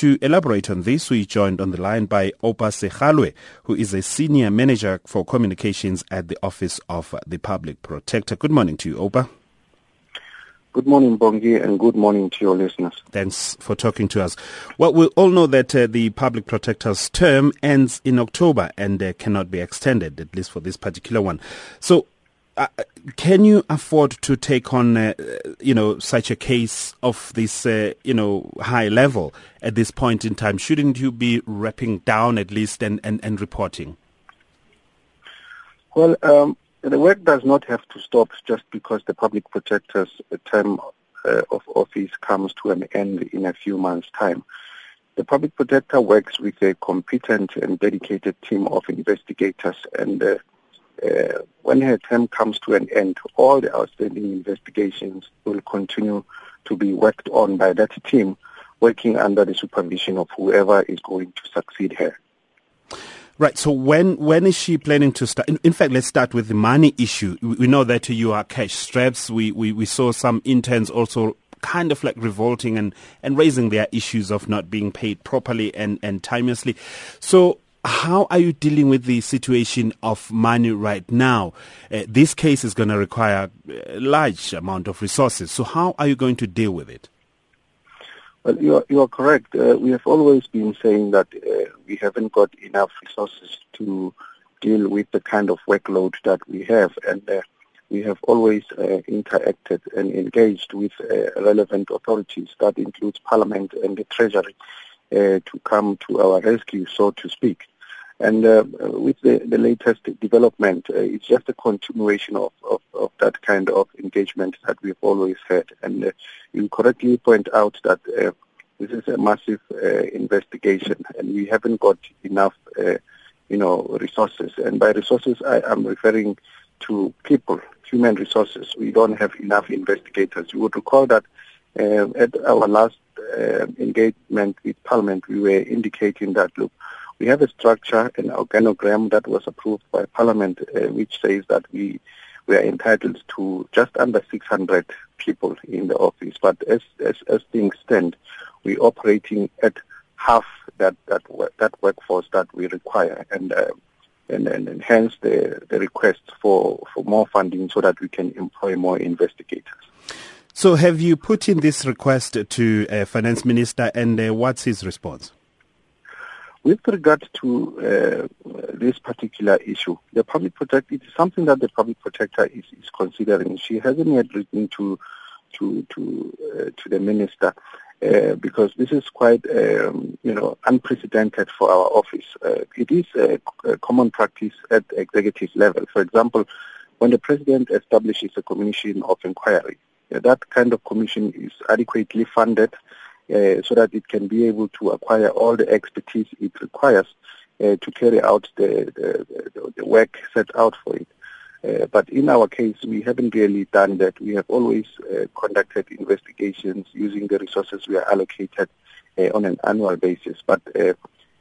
to elaborate on this, we joined on the line by Oupa Segalwe, who is a senior manager for communications at the Office of the Public Protector. Good morning to you, Oupa. Good morning, Bongi, and good morning to your listeners. Thanks for talking to us. Well, we all know that uh, the public protector's term ends in October and uh, cannot be extended, at least for this particular one. So, uh, can you afford to take on, uh, you know, such a case of this, uh, you know, high level at this point in time? Shouldn't you be wrapping down at least and, and, and reporting? Well, um, the work does not have to stop just because the public protector's term uh, of office comes to an end in a few months' time. The public protector works with a competent and dedicated team of investigators, and uh, when her term comes to an end, all the outstanding investigations will continue to be worked on by that team, working under the supervision of whoever is going to succeed her. Right. So when when is she planning to start? In, in, fact, let's start with the money issue. We know that you are cash straps. We, we, we saw some interns also kind of like revolting and, and raising their issues of not being paid properly and, and timelessly. So how are you dealing with the situation of money right now? Uh, this case is going to require a large amount of resources. So how are you going to deal with it? Well, you are, you are correct. Uh, we have always been saying that uh, we haven't got enough resources to deal with the kind of workload that we have, and uh, we have always uh, interacted and engaged with uh, relevant authorities, that includes Parliament and the Treasury, uh, to come to our rescue, so to speak. And uh, with the, the latest development, uh, it's just a continuation of, of, of, that kind of engagement that we've always had. And uh, you correctly point out that uh, this is a massive uh, investigation, and we haven't got enough, uh, you know, resources. And by resources, I am referring to people, human resources. We don't have enough investigators. You would recall that at our last engagement with Parliament, we were indicating that, look, we have a structure, an organogram that was approved by Parliament, uh, which says that we we are entitled to just under 600 people in the office. But as as, as things stand, we're operating at half that that that workforce that we require, and uh, and, and, and hence the the request for for more funding so that we can employ more investigators. So, have you put in this request to uh, Finance Minister, and uh, what's his response? With regard to uh, this particular issue, the public protector it is something that the public protector is, is considering. She hasn't yet written to to to uh, to the minister uh, because this is quite um, you know unprecedented for our office. Uh, it is a, a, common practice at executive level. For example, when the president establishes a commission of inquiry, that kind of commission is adequately funded uh, so that it can be able to acquire all the expertise it requires uh, to carry out the, the, the, work set out for it. Uh, but in our case, we haven't really done that. We have always uh, conducted investigations using the resources we are allocated uh, on an annual basis. But uh,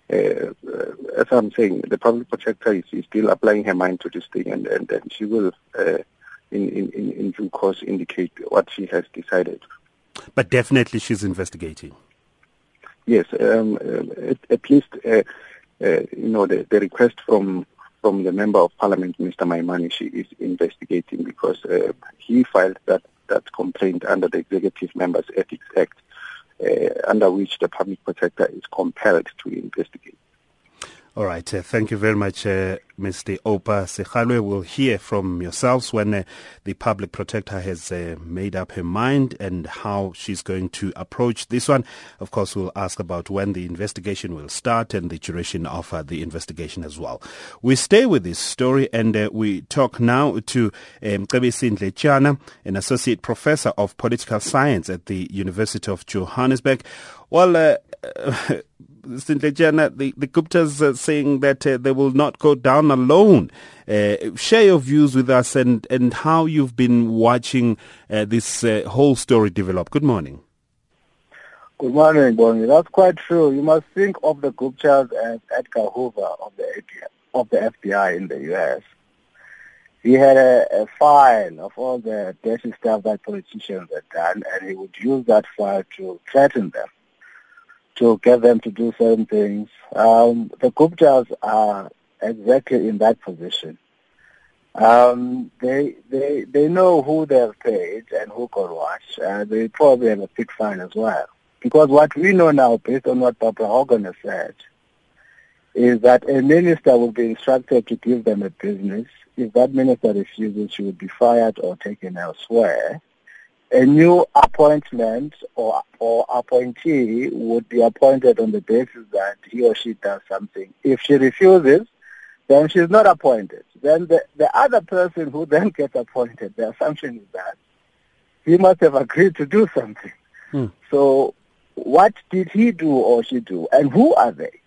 as I'm saying, the public protector is, is, still applying her mind to this thing, and, and, and she will, in, in, in due course, indicate what she has decided. But definitely she's investigating. Yes, um, at, at, least, uh, uh, you know, the, the, request from from the Member of Parliament, Mr. Maimane, she is investigating because uh, he filed that, that complaint under the Executive Members Ethics Act, uh, under which the Public Protector is compelled to investigate. All right. Uh, thank you very much, uh, Mr. Oupa Segalwe. We'll hear from yourselves when uh, the public protector has uh, made up her mind and how she's going to approach this one. Of course, we'll ask about when the investigation will start and the duration of uh, the investigation as well. We stay with this story and uh, we talk now to um, Ndletyana, an associate professor of political science at the University of Johannesburg. Well, uh, the, the Guptas are saying that uh, they will not go down alone. Uh, share your views with us and, and how you've been watching uh, this uh, whole story develop. Good morning. Good morning, Bongi. That's quite true. You must think of the Guptas as Edgar Hoover of the of the FBI in the U.S. He had a, a file of all the dirty stuff that politicians had done, and he would use that file to threaten them. To get them to do certain things. Um, the Guptas are exactly in that position. Um, they they they know who they've paid and who got what. Uh, they probably have a big fine as well. Because what we know now, based on what Barbara Hogan has said, is that a minister will be instructed to give them a business. If that minister refuses, she will be fired or taken elsewhere. A new appointment or, or appointee would be appointed on the basis that he or she does something. If she refuses, then she's not appointed. Then the, the other person who then gets appointed, the assumption is that he must have agreed to do something. Hmm. So what did he do or she do, and who are they?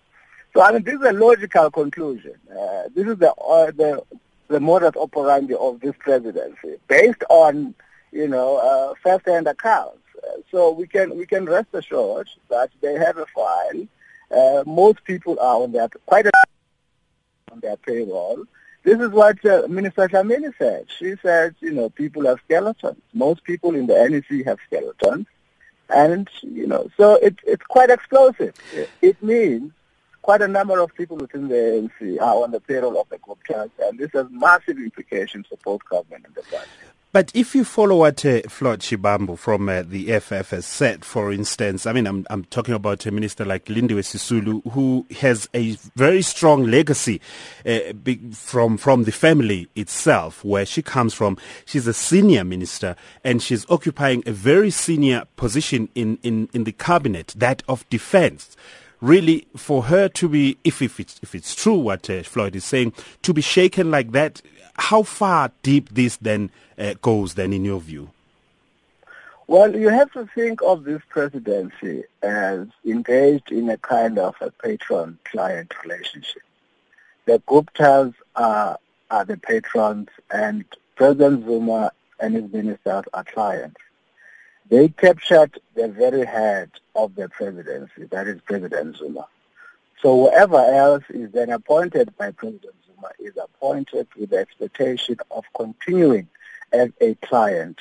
So I mean, this is a logical conclusion. Uh, this is the uh, the the modus operandi of this presidency, based on you know uh, first-hand accounts. Uh, so we can we can rest assured that they have a file. Uh, most people are on their quite a, on their payroll. This is what uh, Minister Dlamini said. She said, you know, people have skeletons. Most people in the NEC have skeletons. And, you know, so it, it's quite explosive. It, means quite a number of people within the ANC are on the payroll of the Guptas, and this has massive implications for both government and the party. But if you follow what uh, Floyd Shivambu from uh, the EFF has said, for instance, I mean, I'm, I'm talking about a minister like Lindiwe Sisulu, who has a very strong legacy uh, from, from the family itself, where she comes from. She's a senior minister, and she's occupying a very senior position in, in, in the cabinet, that of defense really for her to be, if, if, it's, if it's true what uh, Floyd is saying, to be shaken like that, how far deep this then uh, goes then in your view? Well, you have to think of this presidency as engaged in a kind of a patron-client relationship. The Guptas are, are the patrons and President Zuma and his ministers are clients. They captured the very head of the presidency, that is President Zuma. So whoever else is then appointed by President Zuma is appointed with the expectation of continuing as a client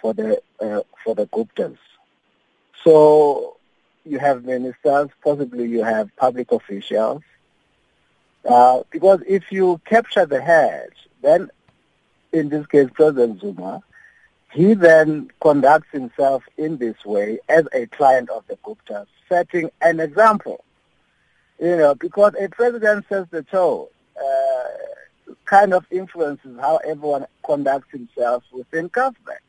for the uh, for the Guptas. So you have ministers, possibly you have public officials, uh, because if you capture the head, then in this case President Zuma, he then conducts himself in this way as a client of the Guptas, setting an example. You know, because a president sets the tone, uh, kind of influences how everyone conducts himself within government.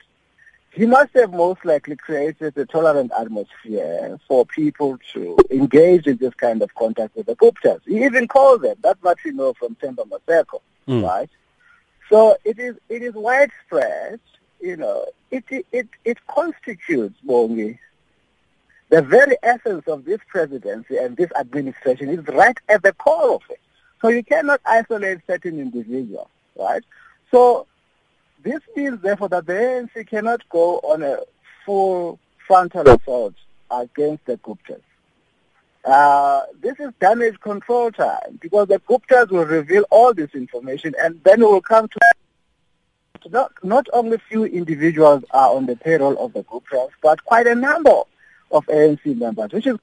He must have most likely created a tolerant atmosphere for people to engage in this kind of contact with the Guptas. He even called them. That's what we know from Themba Maseko, mm. right? So it is it is widespread you know, it, it, it constitutes, Bongi, the very essence of this presidency and this administration is right at the core of it. So you cannot isolate certain individuals, right? So this means, therefore, that the ANC cannot go on a full frontal assault against the Guptas. Uh, this is damage control time because the Guptas will reveal all this information and then we will come to not, not only few individuals are on the payroll of the group but quite a number of ANC members, which is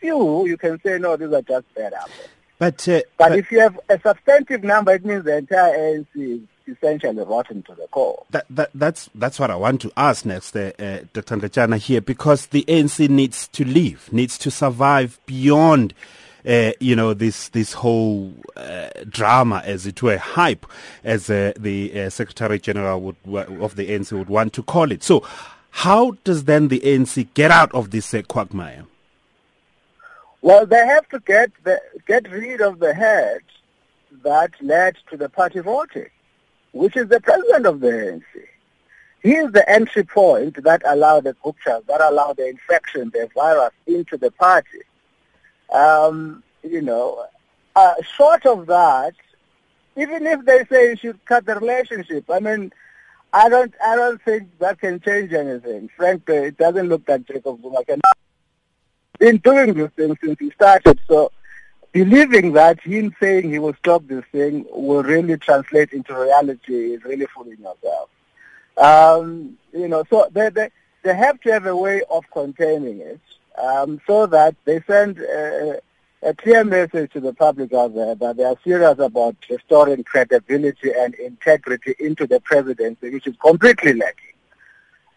few. You can say, no, these are just bad apples. But, uh, but, but if you have a substantive number, it means the entire ANC is essentially rotten to the core. That, that, that's, that's what I want to ask next, uh, uh, Dr. Ndletyana here, because the ANC needs to live, needs to survive beyond uh, you know, this this whole uh, drama, as it were, hype, as uh, the uh, Secretary General would, of the ANC would want to call it. So, how does then the ANC get out of this uh, quagmire? Well, they have to get the, get rid of the head that led to the party voting, which is the president of the ANC. He is the entry point that allowed the Guptas, that allowed the infection, the virus into the party. Um, you know, uh, short of that, even if they say you should cut the relationship, I mean, I don't, I don't think that can change anything. Frankly, it doesn't look like Jacob Zuma can been doing this thing since he started. So, believing that him saying he will stop this thing will really translate into reality is really fooling yourself. Um, you know, so they, they they have to have a way of containing it. Um, so that they send a, a clear message to the public out there that they are serious about restoring credibility and integrity into the presidency, which is completely lacking.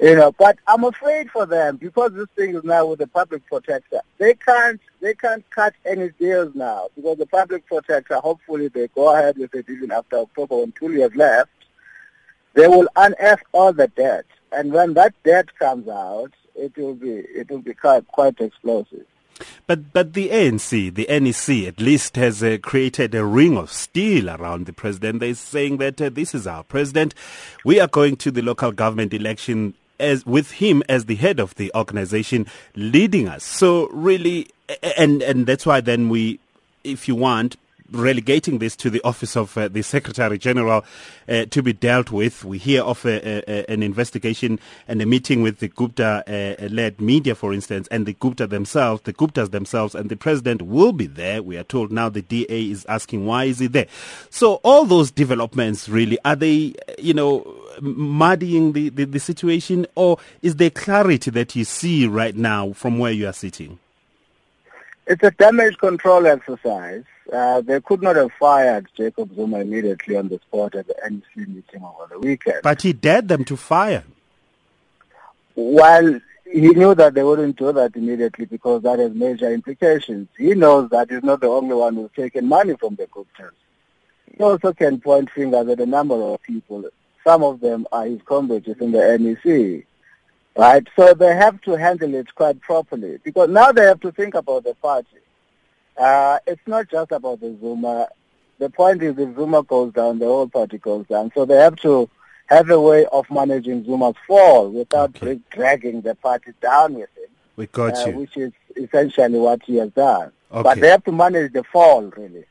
You know, but I'm afraid for them because this thing is now with the public protector. They can't they can't cut any deals now because the public protector. Hopefully, they go ahead with it even after October when two years left. They will unearth all the debt, and when that debt comes out, it will be it will be quite, quite explosive. But but the ANC, the NEC, at least has uh, created a ring of steel around the president. They're saying that uh, this is our president. We are going to the local government election as with him as the head of the organization leading us. So really, and and that's why then we, if you want, relegating this to the office of uh, the Secretary General uh, to be dealt with. We hear of a, a, an investigation and a meeting with the Gupta-led uh, media, for instance, and the Gupta themselves, the Guptas themselves, and the president will be there. We are told now the DA is asking why is he there. So all those developments really are they, you know, muddying the, the, the situation, or is there clarity that you see right now from where you are sitting? It's a damage control exercise. Uh, they could not have fired Jacob Zuma immediately on the spot at the NEC meeting over the weekend. But he dared them to fire. Well, he knew that they wouldn't do that immediately because that has major implications. He knows that he's not the only one who's taken money from the Guptas. He also can point fingers at a number of people. Some of them are his comrades in the NEC. Right? So they have to handle it quite properly because now they have to think about the party. Uh, it's not just about the Zuma. The point is if Zuma goes down, the whole party goes down. So they have to have a way of managing Zuma's fall without okay. dragging the party down with him. We got uh, you. Which is essentially what he has done. Okay. But they have to manage the fall, really.